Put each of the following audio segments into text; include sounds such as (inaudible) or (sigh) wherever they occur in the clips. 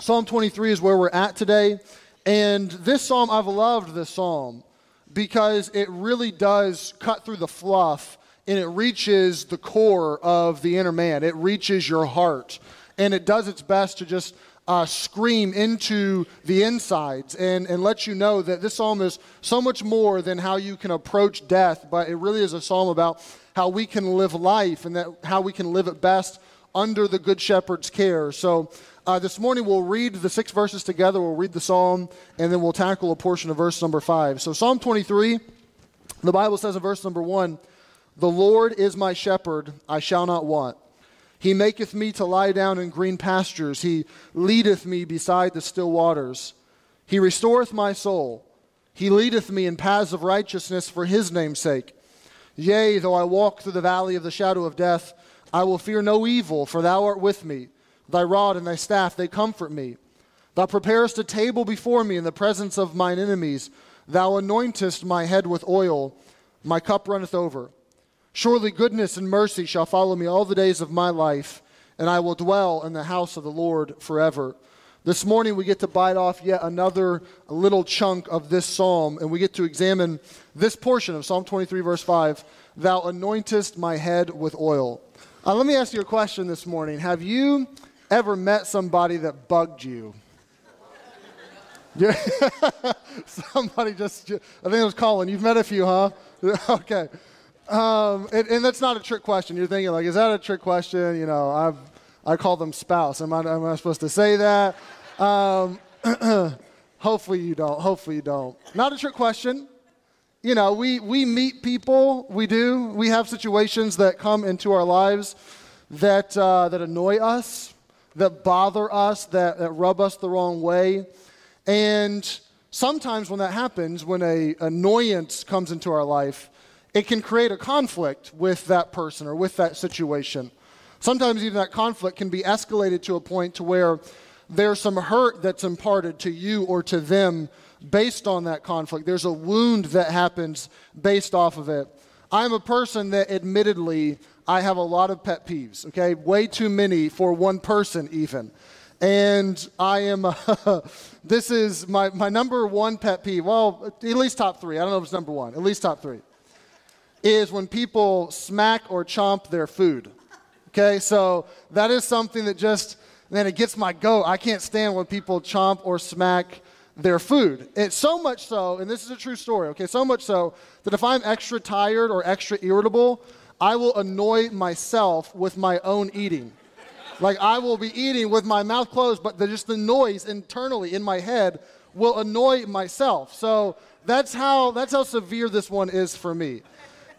Psalm 23 is where we're at today. And this psalm, I've loved this psalm because it really does cut through the fluff and it reaches the core of the inner man. It reaches your heart. And it does its best to just uh, scream into the insides and, and let you know that this psalm is so much more than how you can approach death, but it really is a psalm about how we can live life and that how we can live it best under the Good Shepherd's care. So uh, this morning we'll read the six verses together, we'll read the psalm, and then we'll tackle a portion of verse number five. So, Psalm 23, the Bible says in verse number one, The Lord is my shepherd, I shall not want. He maketh me to lie down in green pastures. He leadeth me beside the still waters. He restoreth my soul. He leadeth me in paths of righteousness for his name's sake. Yea, though I walk through the valley of the shadow of death, I will fear no evil, for thou art with me. Thy rod and thy staff, they comfort me. Thou preparest a table before me in the presence of mine enemies. Thou anointest my head with oil. My cup runneth over. Surely goodness and mercy shall follow me all the days of my life, and I will dwell in the house of the Lord forever. This morning we get to bite off yet another little chunk of this psalm, and we get to examine this portion of Psalm 23, verse 5 Thou anointest my head with oil. Uh, let me ask you a question this morning. Have you ever met somebody that bugged you? (laughs) Somebody just, I think it was Colin. You've met a few, huh? (laughs) okay. Um, and, and, that's not a trick question. You're thinking, like, is that a trick question? You know, I've, I call them spouse. Am I, am I supposed to say that? Um, (clears throat) hopefully you don't. Hopefully you don't. Not a trick question. You know, we, we meet people, we do. We have situations that come into our lives that, uh, that annoy us, that bother us, that, that rub us the wrong way. And sometimes when that happens, when a annoyance comes into our life, it can create a conflict with that person or with that situation. Sometimes even that conflict can be escalated to a point to where there's some hurt that's imparted to you or to them based on that conflict. There's a wound that happens based off of it. I'm a person that admittedly I have a lot of pet peeves, okay? Way too many for one person even. And I am, (laughs) uh, this is my, my number one pet peeve. Well, at least top three. I don't know if it's number one, at least top three is when people smack or chomp their food. Okay, so that is something that just, man, it gets my goat. I can't stand when people chomp or smack their food. It's so much so, and this is a true story, okay, so much so that if I'm extra tired or extra irritable, I will annoy myself with my own eating. Like I will be eating with my mouth closed, but the, just the noise internally in my head will annoy myself. So that's how that's how severe this one is for me.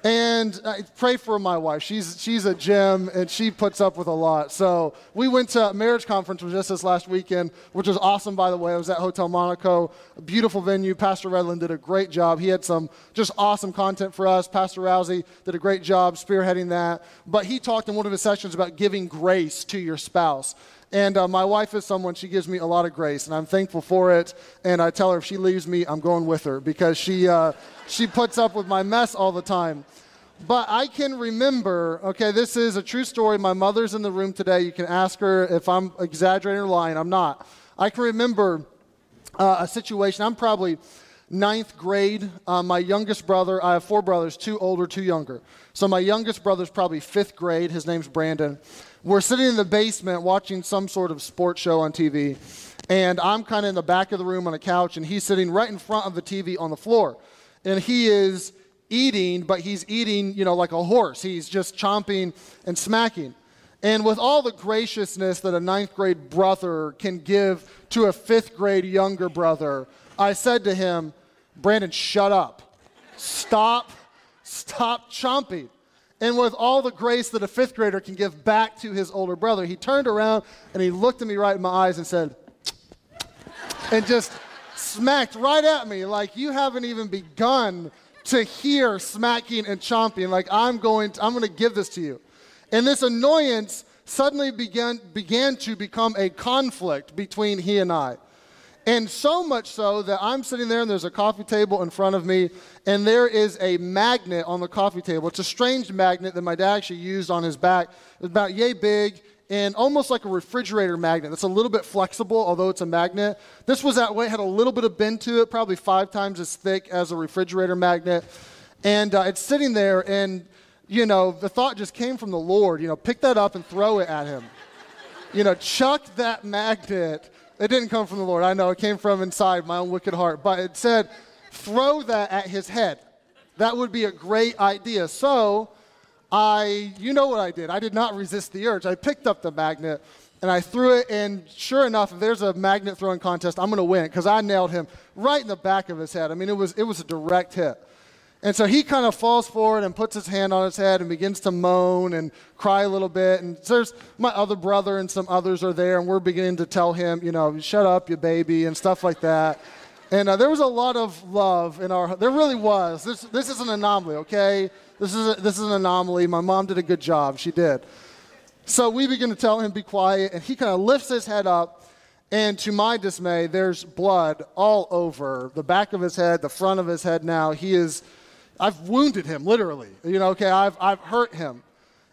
And I pray for my wife. She's, she's a gem and she puts up with a lot. So we went to a marriage conference just this last weekend, which was awesome, by the way. I was at Hotel Monaco, a beautiful venue. Pastor Redland did a great job. He had some just awesome content for us. Pastor Rousey did a great job spearheading that. But he talked in one of his sessions about giving grace to your spouse. And uh, my wife is someone, she gives me a lot of grace, and I'm thankful for it. And I tell her if she leaves me, I'm going with her because she, uh, she puts up with my mess all the time. But I can remember, okay, this is a true story. My mother's in the room today. You can ask her if I'm exaggerating or lying. I'm not. I can remember uh, a situation. I'm probably ninth grade. Uh, my youngest brother, I have four brothers, two older, two younger. So my youngest brother's probably fifth grade. His name's Brandon. We're sitting in the basement watching some sort of sports show on TV, and I'm kind of in the back of the room on a couch, and he's sitting right in front of the TV on the floor. And he is eating, but he's eating, you know, like a horse. He's just chomping and smacking. And with all the graciousness that a ninth grade brother can give to a fifth grade younger brother, I said to him, Brandon, shut up. Stop, stop chomping. And with all the grace that a fifth grader can give back to his older brother, he turned around and he looked at me right in my eyes and said, and just smacked right at me like you haven't even begun to hear smacking and chomping like I'm going to, I'm going to give this to you. And this annoyance suddenly began began to become a conflict between he and I. And so much so that I'm sitting there and there's a coffee table in front of me, and there is a magnet on the coffee table. It's a strange magnet that my dad actually used on his back. It's about yay big, and almost like a refrigerator magnet. That's a little bit flexible, although it's a magnet. This was that way, it had a little bit of bend to it, probably five times as thick as a refrigerator magnet. And uh, it's sitting there, and, you know, the thought just came from the Lord, you know, pick that up and throw it at him. you know, chuck that magnet. It didn't come from the Lord. I know it came from inside my own wicked heart. But it said, throw that at his head. That would be a great idea. So, I, you know what I did. I did not resist the urge. I picked up the magnet and I threw it, and sure enough, if there's a magnet throwing contest, I'm going to win because I nailed him right in the back of his head. I mean, it was, it was a direct hit. And so he kind of falls forward and puts his hand on his head and begins to moan and cry a little bit. And there's my other brother and some others are there, and we're beginning to tell him, you know, shut up, you baby, and stuff like that. And uh, there was a lot of love in our, there really was. This, this is an anomaly, okay? This is, a, this is an anomaly. My mom did a good job. She did. So we begin to tell him, be quiet, and he kind of lifts his head up. And to my dismay, there's blood all over the back of his head, the front of his head now. He is, I've wounded him, literally. You know, okay, I've, I've hurt him.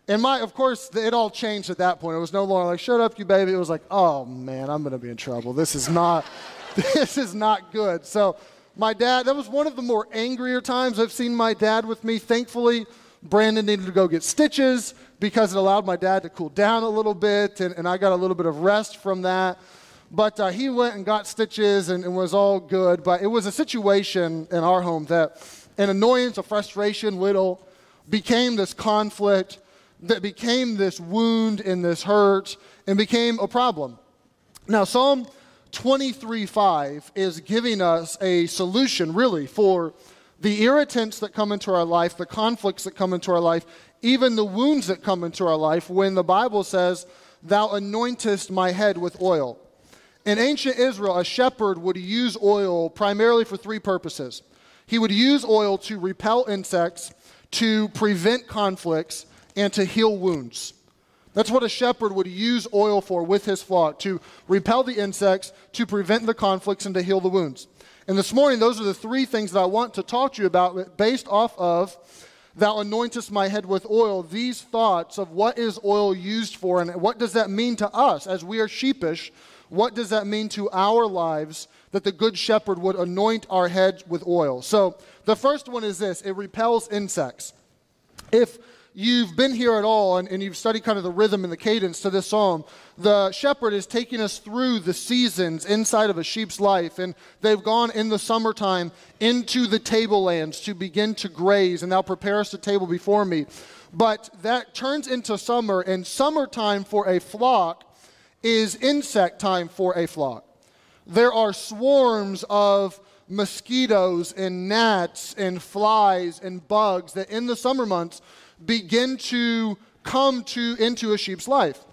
And my, of course, it all changed at that point. It was no longer like, shut up, you baby. It was like, oh man, I'm going to be in trouble. This is not, (laughs) this is not good. So my dad, that was one of the more angrier times I've seen my dad with me. Thankfully, Brandon needed to go get stitches because it allowed my dad to cool down a little bit, and, and I got a little bit of rest from that. But uh, he went and got stitches and, and was all good. But it was a situation in our home that an annoyance, a frustration, little, became this conflict that became this wound and this hurt and became a problem. Now, Psalm 23:5 is giving us a solution really for the irritants that come into our life, the conflicts that come into our life, even the wounds that come into our life when the Bible says, Thou anointest my head with oil. In ancient Israel, a shepherd would use oil primarily for three purposes. He would use oil to repel insects, to prevent conflicts, and to heal wounds. That's what a shepherd would use oil for with his flock to repel the insects, to prevent the conflicts, and to heal the wounds. And this morning, those are the three things that I want to talk to you about based off of Thou anointest my head with oil. These thoughts of what is oil used for and what does that mean to us as we are sheepish? What does that mean to our lives that the good shepherd would anoint our heads with oil? So the first one is this it repels insects. If you've been here at all and, and, you've studied kind of the rhythm and the cadence to this psalm, the shepherd is taking us through the seasons inside of a sheep's life. And they've gone in the summertime into the tablelands to begin to graze, and thou prepare us a table before me. But that turns into summer, and summertime for a flock is insect time for a flock. There are swarms of mosquitoes and gnats and flies and bugs that in the summer months begin to come to into a sheep's life.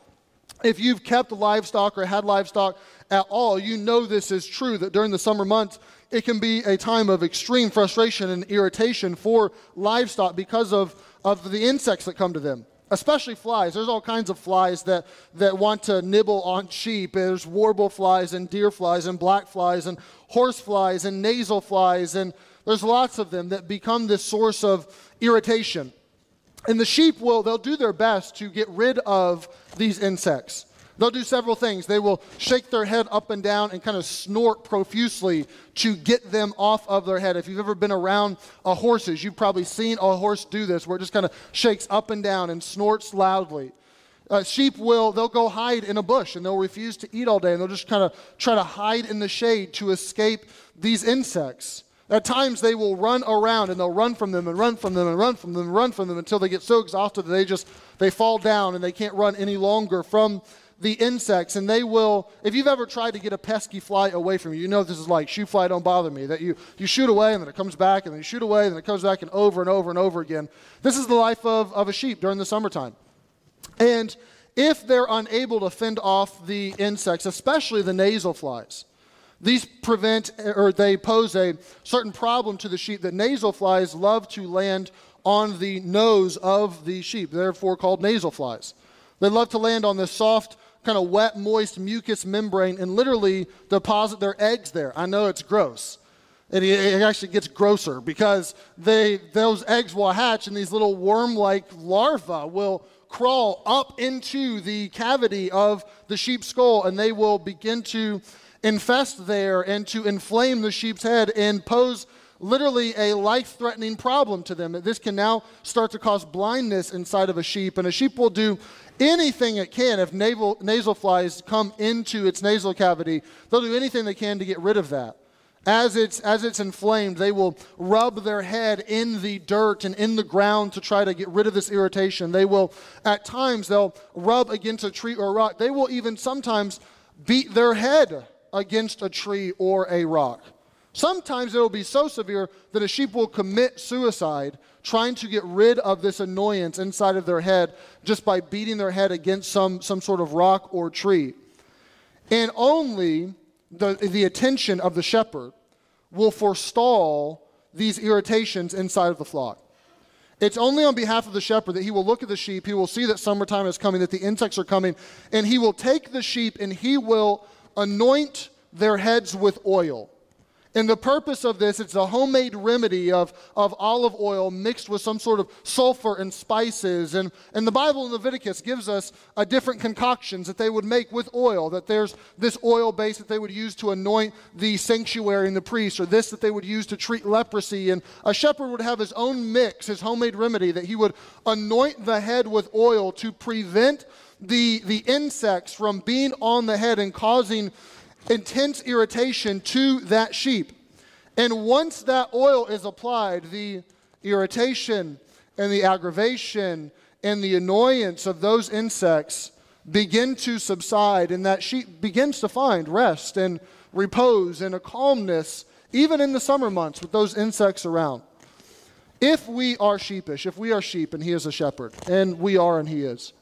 If you've kept livestock or had livestock at all, you know this is true that during the summer months, it can be a time of extreme frustration and irritation for livestock because of, of the insects that come to them, especially flies. There's all kinds of flies that, that want to nibble on sheep. There's warble flies and deer flies and black flies and horse flies and nasal flies, and there's lots of them that become this source of irritation. And the sheep will, they'll do their best to get rid of these insects. They'll do several things. They will shake their head up and down and kind of snort profusely to get them off of their head. If you've ever been around a horses, you've probably seen a horse do this where it just kind of shakes up and down and snorts loudly. Uh, sheep will, they'll go hide in a bush and they'll refuse to eat all day and they'll just kind of try to hide in the shade to escape these insects. At times they will run around and they'll run from them and run from them and run from them and run from them until they get so exhausted that they just they fall down and they can't run any longer from the insects and they will if you've ever tried to get a pesky fly away from you you know this is like shoot fly don't bother me that you you shoot away and then it comes back and then you shoot away and then it comes back and over and over and over again this is the life of, of a sheep during the summertime and if they're unable to fend off the insects especially the nasal flies these prevent or they pose a certain problem to the sheep that nasal flies love to land on the nose of the sheep, therefore called nasal flies. They love to land on this soft, kind of wet, moist mucous membrane and literally deposit their eggs there. I know it's gross. It, it actually gets grosser because they, those eggs will hatch and these little worm like larvae will, crawl up into the cavity of the sheep's skull and they will begin to infest there and to inflame the sheep's head and pose literally a life threatening problem to them. This can now start to cause blindness inside of a sheep, and a sheep will do anything it can if nasal, nasal flies come into its nasal cavity. They'll do anything they can to get rid of that. As it's, as it's inflamed, they will rub their head in the dirt and in the ground to try to get rid of this irritation. They will, at times, they'll rub against a tree or a rock. They will even sometimes beat their head against a tree or a rock. Sometimes it will be so severe that a sheep will commit suicide trying to get rid of this annoyance inside of their head just by beating their head against some, some sort of rock or tree. And only the, the attention of the shepherd will forestall these irritations inside of the flock. It's only on behalf of the shepherd that he will look at the sheep, he will see that summertime is coming, that the insects are coming, and he will take the sheep and he will anoint their heads with oil. And the purpose of this, it's a homemade remedy of, of olive oil mixed with some sort of sulfur and spices. And, and the Bible in Leviticus gives us a different concoctions that they would make with oil, that there's this oil base that they would use to anoint the sanctuary and the priest, or this that they would use to treat leprosy. And a shepherd would have his own mix, his homemade remedy, that he would anoint the head with oil to prevent the, the insects from being on the head and causing intense irritation to that sheep. And once that oil is applied, the irritation and the aggravation and the annoyance of those insects begin to subside, and that sheep begins to find rest and repose and a calmness, even in the summer months with those insects around. If we are sheepish, if we are sheep and he is a shepherd, and we are and he is,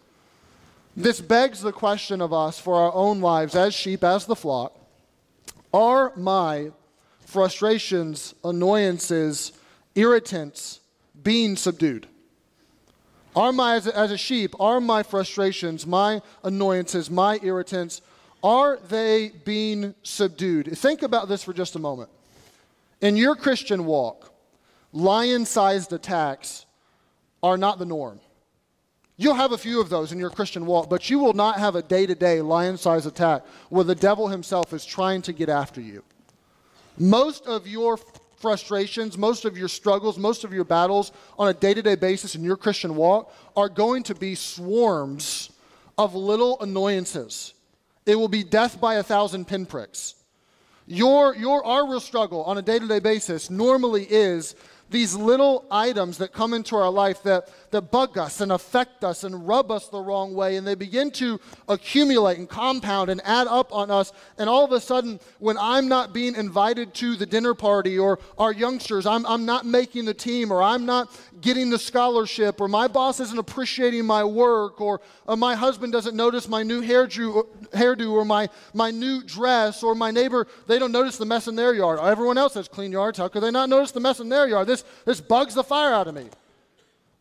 this begs the question of us for our own lives as sheep, as the flock are my frustrations, annoyances, irritants being subdued? Are my, as a, as a sheep, are my frustrations, my annoyances, my irritants, are they being subdued? Think about this for just a moment. In your Christian walk, lion sized attacks are not the norm. You'll have a few of those in your Christian walk, but you will not have a day to day lion sized attack where the devil himself is trying to get after you. Most of your frustrations, most of your struggles, most of your battles on a day to day basis in your Christian walk are going to be swarms of little annoyances. It will be death by a thousand pinpricks. Your, your, our real struggle on a day to day basis normally is these little items that come into our life that, that bug us and affect us and rub us the wrong way, and they begin to accumulate and compound and add up on us. And all of a sudden, when I'm not being invited to the dinner party, or our youngsters, I'm, I'm not making the team, or I'm not getting the scholarship, or my boss isn't appreciating my work, or uh, my husband doesn't notice my new hairdo, hairdo or my, my new dress, or my neighbor, they don't notice the mess in their yard. Everyone else has clean yards. How could they not notice the mess in their yard? This this, bugs the fire out of me.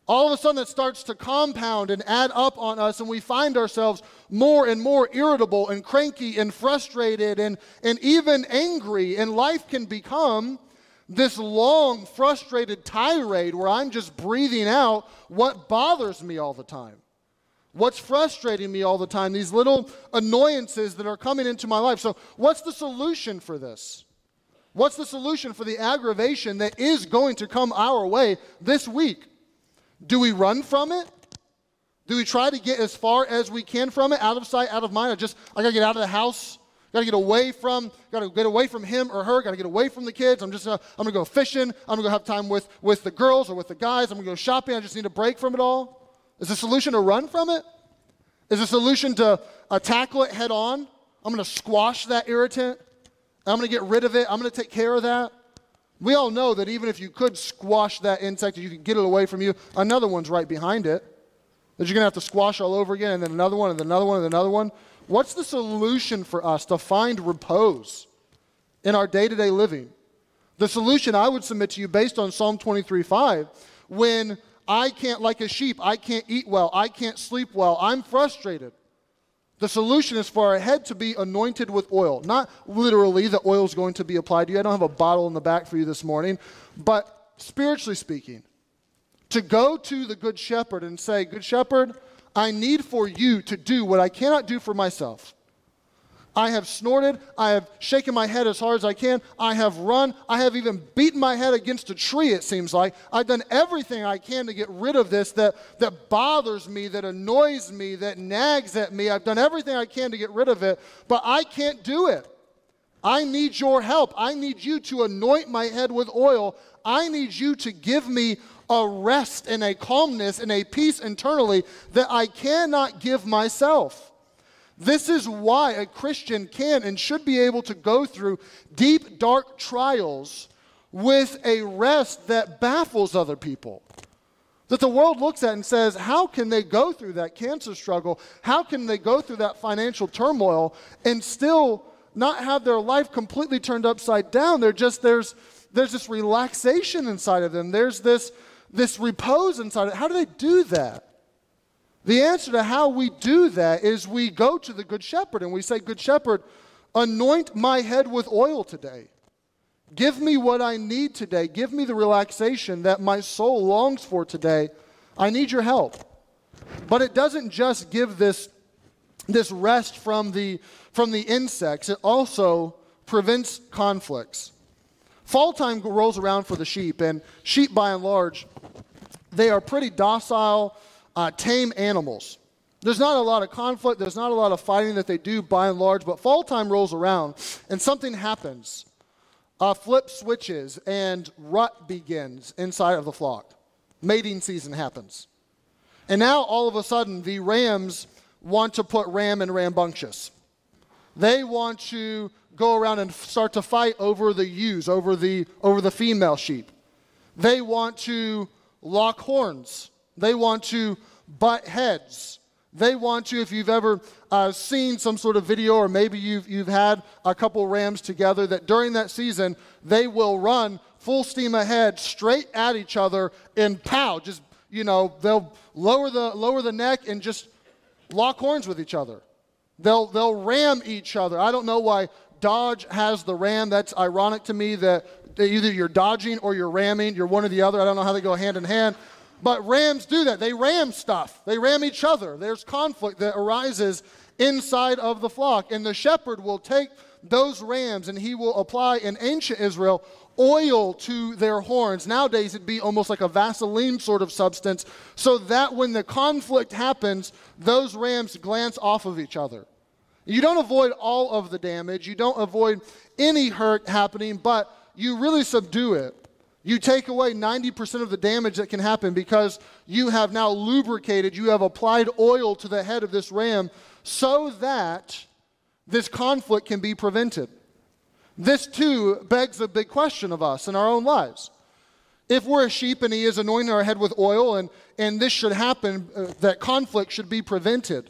All of a sudden, it starts to compound and add up on us, and we find ourselves more and more irritable and cranky and frustrated and, and even angry. And life can become this long, frustrated tirade where I'm just breathing out what bothers me all the time. What's frustrating me all the time, these little annoyances that are coming into my life. So, what's the solution for this? What's the solution for the aggravation that is going to come our way this week? Do we run from it? Do we try to get as far as we can from it, out of sight, out of mind? I just, I gotta get out of the house. Gotta get away from, gotta get away from him or her. Gotta get away from the kids. I'm just, uh, I'm gonna go fishing. I'm gonna go have time with with the girls or with the guys. I'm gonna go shopping. I just need a break from it all. Is the solution to run from it? Is the solution to uh, tackle it head on? I'm gonna squash that irritant. I'm going to get rid of it. I'm going to take care of that. We all know that even if you could squash that insect, you could get it away from you, another one's right behind it that you're going to have to squash all over again, and then another one, and then another one, and another one. What's the solution for us to find repose in our day to day living? The solution I would submit to you based on Psalm 23 5, when I can't, like a sheep, I can't eat well, I can't sleep well, I'm frustrated. The solution is for our head to be anointed with oil. Not literally the oil is going to be applied to you. I don't have a bottle in the back for you this morning. But spiritually speaking, to go to the Good Shepherd and say, Good Shepherd, I need for you to do what I cannot do for myself. I have snorted. I have shaken my head as hard as I can. I have run. I have even beaten my head against a tree, it seems like. I've done everything I can to get rid of this that, that bothers me, that annoys me, that nags at me. I've done everything I can to get rid of it, but I can't do it. I need your help. I need you to anoint my head with oil. I need you to give me a rest and a calmness and a peace internally that I cannot give myself. This is why a Christian can and should be able to go through deep, dark trials with a rest that baffles other people. That the world looks at and says, How can they go through that cancer struggle? How can they go through that financial turmoil and still not have their life completely turned upside down? They're just, there's, there's this relaxation inside of them, there's this, this repose inside of it. How do they do that? The answer to how we do that is we go to the Good Shepherd and we say, Good Shepherd, anoint my head with oil today. Give me what I need today. Give me the relaxation that my soul longs for today. I need your help. But it doesn't just give this, this rest from the, from the insects, it also prevents conflicts. Fall time rolls around for the sheep, and sheep, by and large, they are pretty docile uh, tame animals. There's not a lot of conflict, there's not a lot of fighting that they do by and large, but fall time rolls around and something happens. A flip switches and rut begins inside of the flock. Mating season happens. And now all of a sudden, the rams want to put ram and rambunctious. They want to go around and start to fight over the ewes, over the, over the female sheep. They want to lock horns. They want to butt heads. They want to, if you've ever uh, seen some sort of video or maybe you've, you've had a couple rams together, that during that season, they will run full steam ahead straight at each other and pow, just, you know, they'll lower the, lower the neck and just lock horns with each other. They'll, they'll ram each other. I don't know why Dodge has the ram. That's ironic to me that either you're dodging or you're ramming. You're one or the other. I don't know how they go hand in hand. But rams do that. They ram stuff, they ram each other. There's conflict that arises inside of the flock. And the shepherd will take those rams and he will apply in ancient Israel oil to their horns. Nowadays, it'd be almost like a Vaseline sort of substance, so that when the conflict happens, those rams glance off of each other. You don't avoid all of the damage, you don't avoid any hurt happening, but you really subdue it. You take away 90% of the damage that can happen because you have now lubricated, you have applied oil to the head of this ram so that this conflict can be prevented. This too begs a big question of us in our own lives. If we're a sheep and he is anointing our head with oil and, and this should happen, uh, that conflict should be prevented,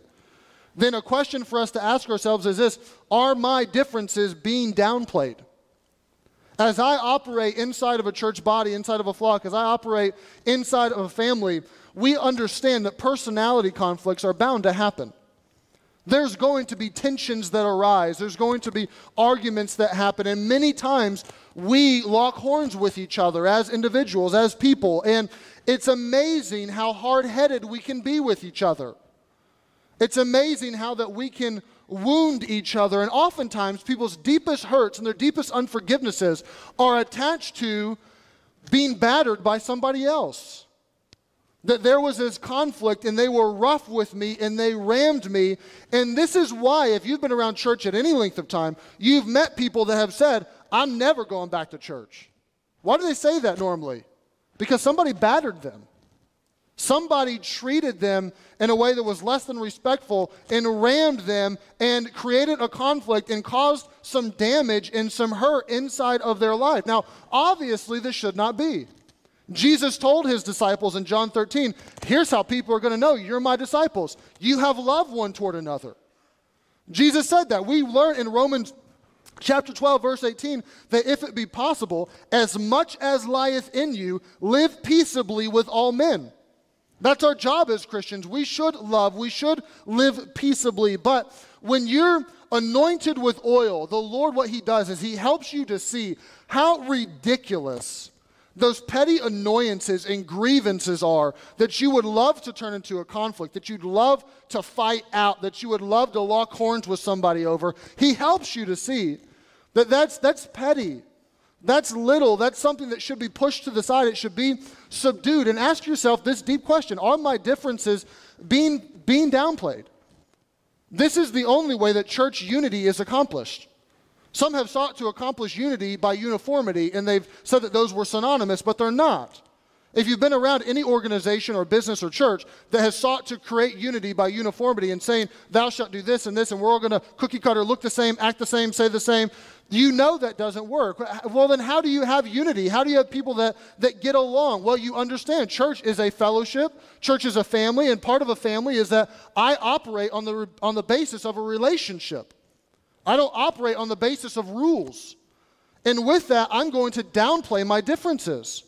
then a question for us to ask ourselves is this Are my differences being downplayed? As I operate inside of a church body, inside of a flock, as I operate inside of a family, we understand that personality conflicts are bound to happen. There's going to be tensions that arise. There's going to be arguments that happen. And many times we lock horns with each other as individuals, as people. And it's amazing how hard headed we can be with each other. It's amazing how that we can wound each other. And oftentimes, people's deepest hurts and their deepest unforgivenesses are attached to being battered by somebody else. That there was this conflict and they were rough with me and they rammed me. And this is why, if you've been around church at any length of time, you've met people that have said, I'm never going back to church. Why do they say that normally? Because somebody battered them. Somebody treated them in a way that was less than respectful and rammed them and created a conflict and caused some damage and some hurt inside of their life. Now, obviously, this should not be. Jesus told his disciples in John 13, here's how people are going to know you're my disciples. You have love one toward another. Jesus said that. We learn in Romans chapter 12, verse 18, that if it be possible, as much as lieth in you, live peaceably with all men. That's our job as Christians. We should love, we should live peaceably. But when you're anointed with oil, the Lord, what He does is He helps you to see how ridiculous those petty annoyances and grievances are that you would love to turn into a conflict, that you'd love to fight out, that you would love to lock horns with somebody over, he helps you to see that that's, that's petty. That's little. That's something that should be pushed to the side. It should be subdued. And ask yourself this deep question Are my differences being, being downplayed? This is the only way that church unity is accomplished. Some have sought to accomplish unity by uniformity, and they've said that those were synonymous, but they're not. If you've been around any organization or business or church that has sought to create unity by uniformity and saying, thou shalt do this and this, and we're all going to cookie cutter, look the same, act the same, say the same, you know that doesn't work. Well, then how do you have unity? How do you have people that, that get along? Well, you understand church is a fellowship, church is a family, and part of a family is that I operate on the, on the basis of a relationship. I don't operate on the basis of rules. And with that, I'm going to downplay my differences.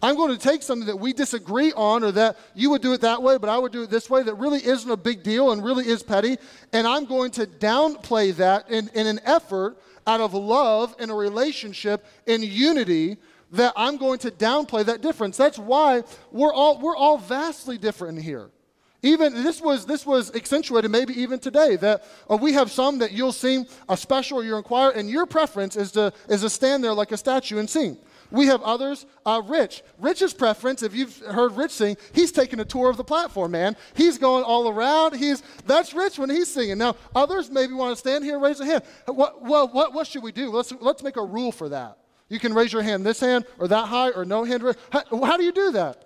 I'm going to take something that we disagree on or that you would do it that way, but I would do it this way that really isn't a big deal and really is petty. And I'm going to downplay that in, in an effort out of love in a relationship in unity that I'm going to downplay that difference. That's why we're all, we're all vastly different in here. Even this was this was accentuated maybe even today that uh, we have some that you'll sing a special or you inquire and your preference is to is to stand there like a statue and sing. We have others, uh, Rich. Rich's preference, if you've heard Rich sing, he's taking a tour of the platform, man. He's going all around. He's that's Rich when he's singing. Now, others maybe want to stand here, raise a hand. What, well, what, what should we do? Let's, let's make a rule for that. You can raise your hand this hand or that high or no hand. How, how do you do that?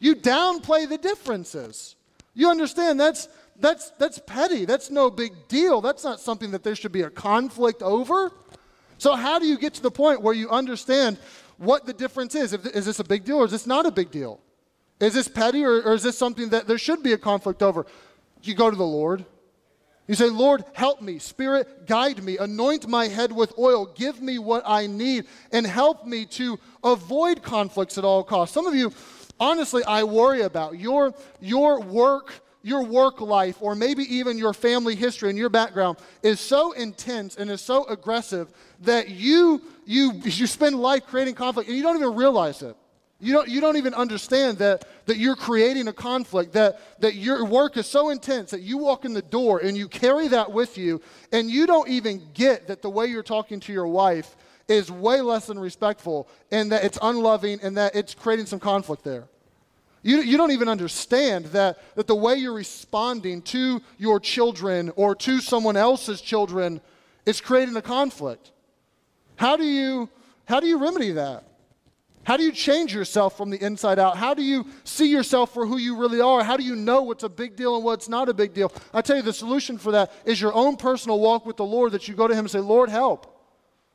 You downplay the differences. You understand that's that's that's petty. That's no big deal. That's not something that there should be a conflict over. So how do you get to the point where you understand what the difference is. If, is this a big deal or is this not a big deal? Is this petty or, or is this something that there should be a conflict over? You go to the Lord. You say, Lord, help me. Spirit, guide me. Anoint my head with oil. Give me what I need and help me to avoid conflicts at all costs. Some of you, honestly, I worry about your, your work your work life or maybe even your family history and your background is so intense and is so aggressive that you you you spend life creating conflict and you don't even realize it you don't, you don't even understand that, that you're creating a conflict, that, that your work is so intense that you walk in the door and you carry that with you, and you don't even get that the way you're talking to your wife is way less than respectful, and that it's unloving, and that it's creating some conflict there. You, you don't even understand that, that the way you're responding to your children or to someone else's children is creating a conflict. How do you, how do you remedy that? How do you change yourself from the inside out? How do you see yourself for who you really are? How do you know what's a big deal and what's not a big deal? I tell you, the solution for that is your own personal walk with the Lord that you go to Him and say, Lord, help.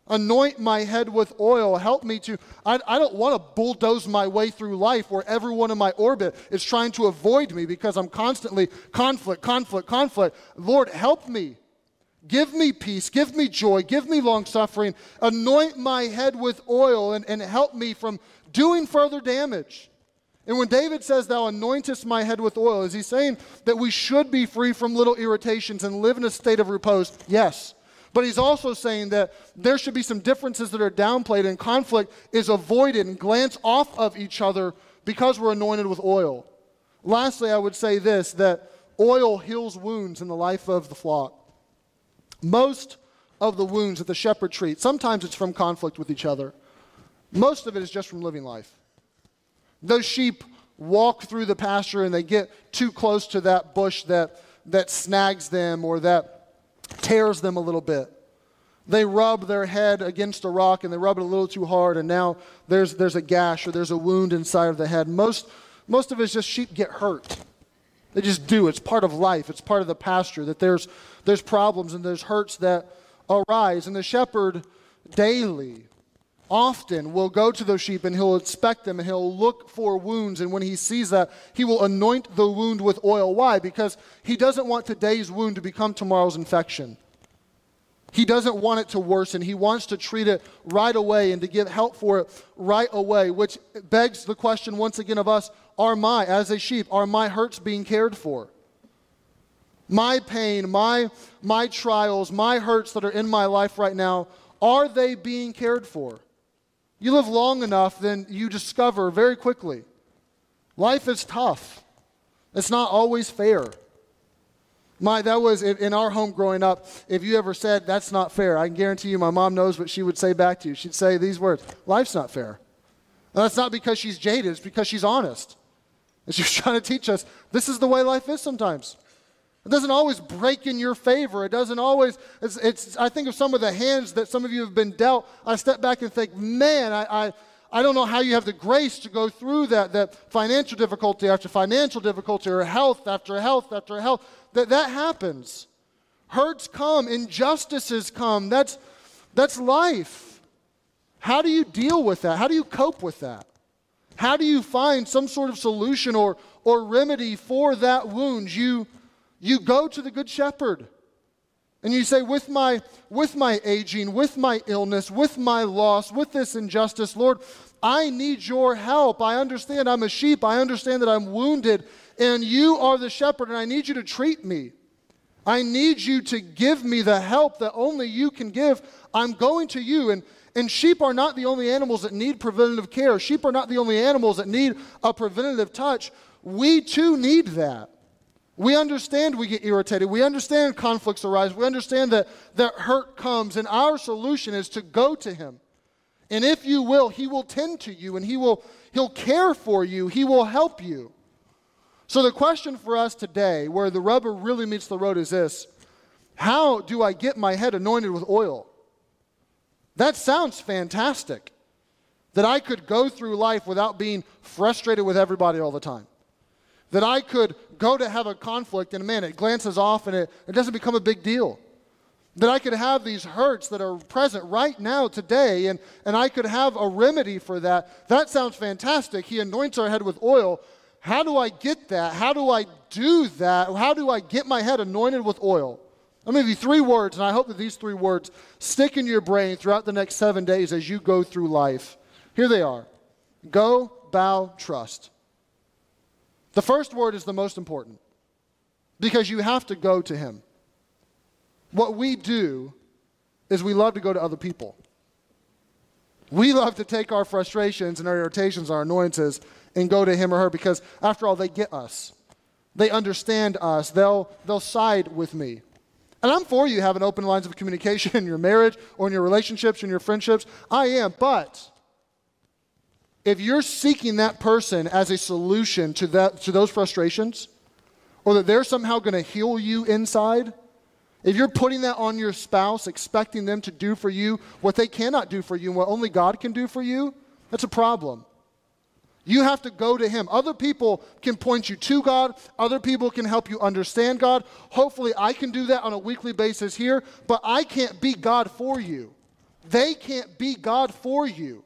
Anoint my head with oil. Help me to. I, I don't want to bulldoze my way through life where everyone in my orbit is trying to avoid me because I'm constantly conflict, conflict, conflict. Lord, help me. Give me peace. Give me joy. Give me long suffering. Anoint my head with oil and, and help me from doing further damage. And when David says, Thou anointest my head with oil, is he saying that we should be free from little irritations and live in a state of repose? Yes. But he's also saying that there should be some differences that are downplayed and conflict is avoided and glance off of each other because we're anointed with oil. Lastly, I would say this that oil heals wounds in the life of the flock. Most of the wounds that the shepherd treats, sometimes it's from conflict with each other. Most of it is just from living life. Those sheep walk through the pasture and they get too close to that bush that, that snags them or that tears them a little bit. They rub their head against a rock and they rub it a little too hard, and now there's, there's a gash or there's a wound inside of the head. Most, most of it is just sheep get hurt. They just do. It's part of life, it's part of the pasture that there's, there's problems and there's hurts that arise. And the shepherd daily often will go to those sheep and he'll inspect them and he'll look for wounds. And when he sees that, he will anoint the wound with oil. Why? Because he doesn't want today's wound to become tomorrow's infection. He doesn't want it to worsen. He wants to treat it right away and to give help for it right away, which begs the question once again of us are my, as a sheep, are my hurts being cared for? My pain, my, my trials, my hurts that are in my life right now, are they being cared for? You live long enough, then you discover very quickly life is tough. It's not always fair. My, that was in our home growing up. If you ever said that's not fair, I can guarantee you my mom knows what she would say back to you. She'd say these words Life's not fair. And that's not because she's jaded, it's because she's honest. And she's (laughs) trying to teach us this is the way life is sometimes. It doesn't always break in your favor. It doesn't always, it's, it's, I think of some of the hands that some of you have been dealt. I step back and think, man, I, I, I don't know how you have the grace to go through that, that financial difficulty after financial difficulty or health after health after health. That, that happens. Hurts come, injustices come. That's, that's life. How do you deal with that? How do you cope with that? How do you find some sort of solution or, or remedy for that wound? You, you go to the Good Shepherd. And you say, with my, with my aging, with my illness, with my loss, with this injustice, Lord, I need your help. I understand I'm a sheep. I understand that I'm wounded, and you are the shepherd, and I need you to treat me. I need you to give me the help that only you can give. I'm going to you. And, and sheep are not the only animals that need preventative care. Sheep are not the only animals that need a preventative touch. We too need that. We understand we get irritated. We understand conflicts arise. We understand that, that hurt comes, and our solution is to go to Him. And if you will, He will tend to you and He will He'll care for you. He will help you. So the question for us today, where the rubber really meets the road, is this How do I get my head anointed with oil? That sounds fantastic. That I could go through life without being frustrated with everybody all the time that I could go to have a conflict and man, it glances off and it, it doesn't become a big deal. That I could have these hurts that are present right now, today, and, and I could have a remedy for that. That sounds fantastic. He anoints our head with oil. How do I get that? How do I do that? How do I get my head anointed with oil? Let me give you three words, and I hope that these three words stick in your brain throughout the next seven days as you go through life. Here they are Go, bow, trust. The first word is the most important because you have to go to Him. What we do is we love to go to other people. We love to take our frustrations and our irritations, our annoyances, and go to him or her because, after all, they get us. They understand us. They'll, they'll side with me. And I'm for you having open lines of communication in your marriage or in your relationships, or in your friendships. I am. But if you're seeking that person as a solution to, that, to those frustrations, or that they're somehow going to heal you inside, if you're putting that on your spouse, expecting them to do for you what they cannot do for you and what only God can do for you, that's a problem. You have to go to Him. Other people can point you to God, other people can help you understand God. Hopefully, I can do that on a weekly basis here, but I can't be God for you. They can't be God for you.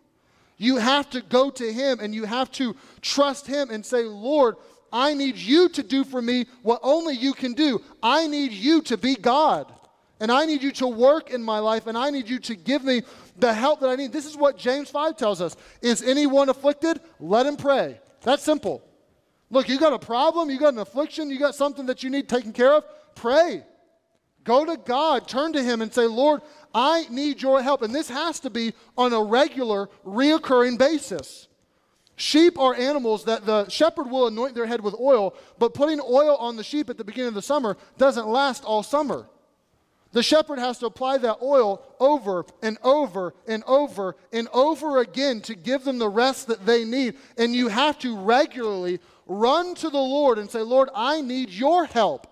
You have to go to Him and you have to trust Him and say, Lord, I need you to do for me what only you can do. I need you to be God. And I need you to work in my life and I need you to give me the help that I need. This is what James 5 tells us. Is anyone afflicted? Let him pray. That's simple. Look, you got a problem, you got an affliction, you got something that you need taken care of? Pray. Go to God, turn to Him, and say, Lord, I need your help. And this has to be on a regular, reoccurring basis. Sheep are animals that the shepherd will anoint their head with oil, but putting oil on the sheep at the beginning of the summer doesn't last all summer. The shepherd has to apply that oil over and over and over and over again to give them the rest that they need. And you have to regularly run to the Lord and say, Lord, I need your help.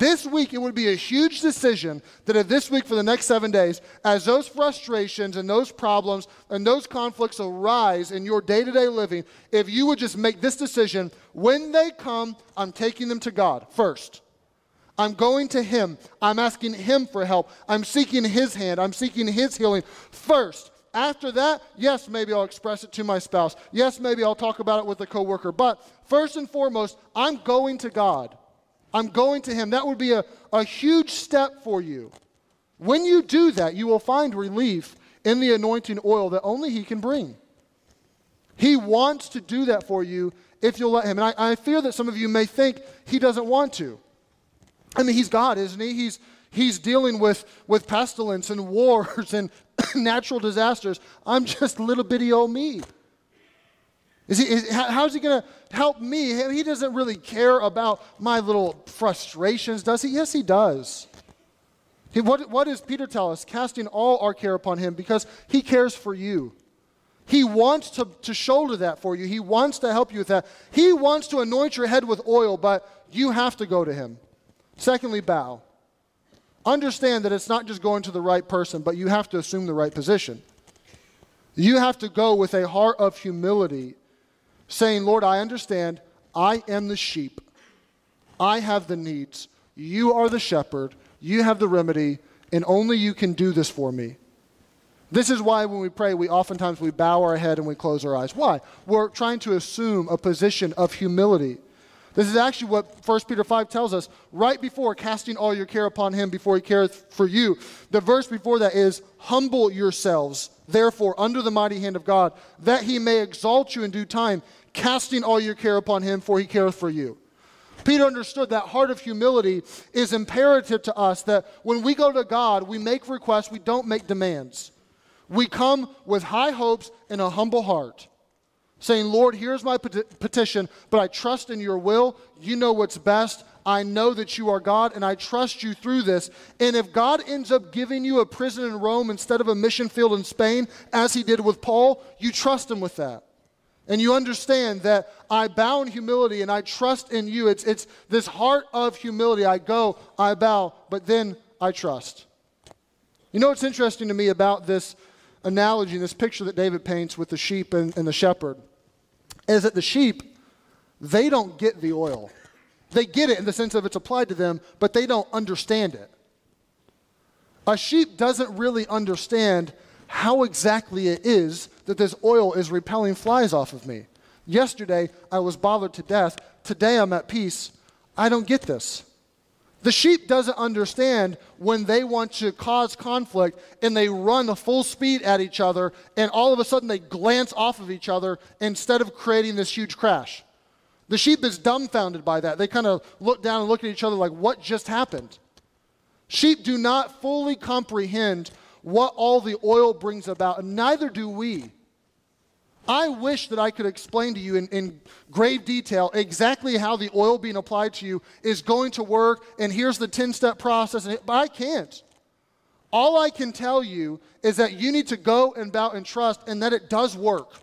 This week, it would be a huge decision that if this week for the next seven days, as those frustrations and those problems and those conflicts arise in your day to day living, if you would just make this decision when they come, I'm taking them to God first. I'm going to Him. I'm asking Him for help. I'm seeking His hand. I'm seeking His healing first. After that, yes, maybe I'll express it to my spouse. Yes, maybe I'll talk about it with a coworker. But first and foremost, I'm going to God. I'm going to Him. That would be a, a huge step for you. When you do that, you will find relief in the anointing oil that only He can bring. He wants to do that for you if you'll let Him. And I, I fear that some of you may think He doesn't want to. I mean, He's God, isn't He? He's, He's dealing with, with pestilence and (laughs) wars and (coughs) natural disasters. I'm just little bitty old me. Is he, is, how's he going to help me? He doesn't really care about my little frustrations, does he? Yes, he does. He, what, what does Peter tell us? Casting all our care upon him because he cares for you. He wants to, to shoulder that for you. He wants to help you with that. He wants to anoint your head with oil, but you have to go to him. Secondly, bow. Understand that it's not just going to the right person, but you have to assume the right position. You have to go with a heart of humility saying, Lord, I understand. I am the sheep. I have the needs. You are the shepherd. You have the remedy, and only you can do this for me. This is why when we pray, we oftentimes we bow our head and we close our eyes. Why? We're trying to assume a position of humility. This is actually what 1 Peter 5 tells us right before casting all your care upon him before he careth for you. The verse before that is humble yourselves, therefore, under the mighty hand of God, that he may exalt you in due time, casting all your care upon him, for he careth for you. Peter understood that heart of humility is imperative to us that when we go to God, we make requests, we don't make demands. We come with high hopes and a humble heart, saying, Lord, here's my petition, but I trust in your will. You know what's best. I know that you are God, and I trust you through this. And if God ends up giving you a prison in Rome instead of a mission field in Spain, as he did with Paul, you trust him with that and you understand that I bow in humility and I trust in you. It's, it's this heart of humility. I go, I bow, but then I trust. You know what's interesting to me about this analogy, this picture that David paints with the sheep and, and the shepherd, is that the sheep, they don't get the oil. They get it in the sense of it's applied to them, but they don't understand it. A sheep doesn't really understand how exactly it is that this oil is repelling flies off of me. Yesterday, I was bothered to death. Today, I'm at peace. I don't get this. The sheep doesn't understand when they want to cause conflict and they run full speed at each other and all of a sudden they glance off of each other instead of creating this huge crash. The sheep is dumbfounded by that. They kind of look down and look at each other like, what just happened? Sheep do not fully comprehend what all the oil brings about, and neither do we. I wish that I could explain to you in, in, grave detail exactly how the oil being applied to you is going to work, and here's the 10 step process, but I can't. All I can tell you is that you need to go and bow and trust, and that it does work.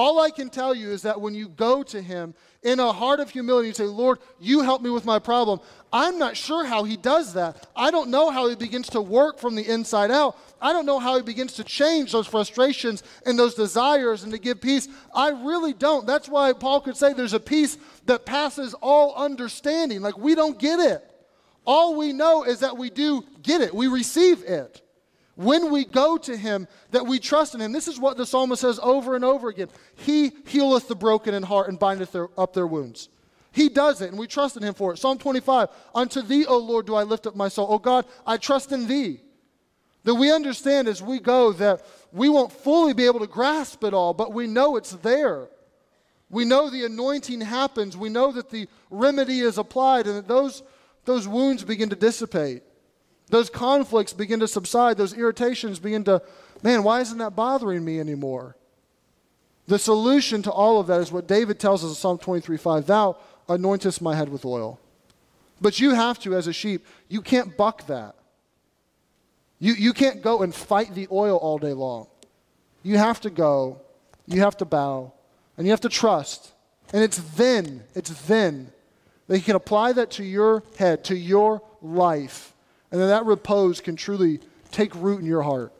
All I can tell you is that when you go to Him in a heart of humility, you say, Lord, you help me with my problem. I'm not sure how He does that. I don't know how He begins to work from the inside out. I don't know how He begins to change those frustrations and those desires and to give peace. I really don't. That's why Paul could say there's a peace that passes all understanding. Like we don't get it. All we know is that we do get it, we receive it when we go to him, that we trust in him. This is what the psalmist says over and over again He healeth the broken in heart and bindeth their, up their wounds. He does it, and we trust in him for it. Psalm 25 Unto thee, O Lord, do I lift up my soul. O God, I trust in thee. That we understand as we go that we won't fully be able to grasp it all, but we know it's there. We know the anointing happens. We know that the remedy is applied and that those, those wounds begin to dissipate. Those conflicts begin to subside. Those irritations begin to, man, why isn't that bothering me anymore? The solution to all of that is what David tells us in Psalm 23 5 Thou anointest my head with oil. But you have to, as a sheep, you can't buck that. You, you can't go and fight the oil all day long. You have to go, you have to bow, and you have to trust. And it's then, it's then that you can apply that to your head, to your life and then that repose can truly take root in your heart.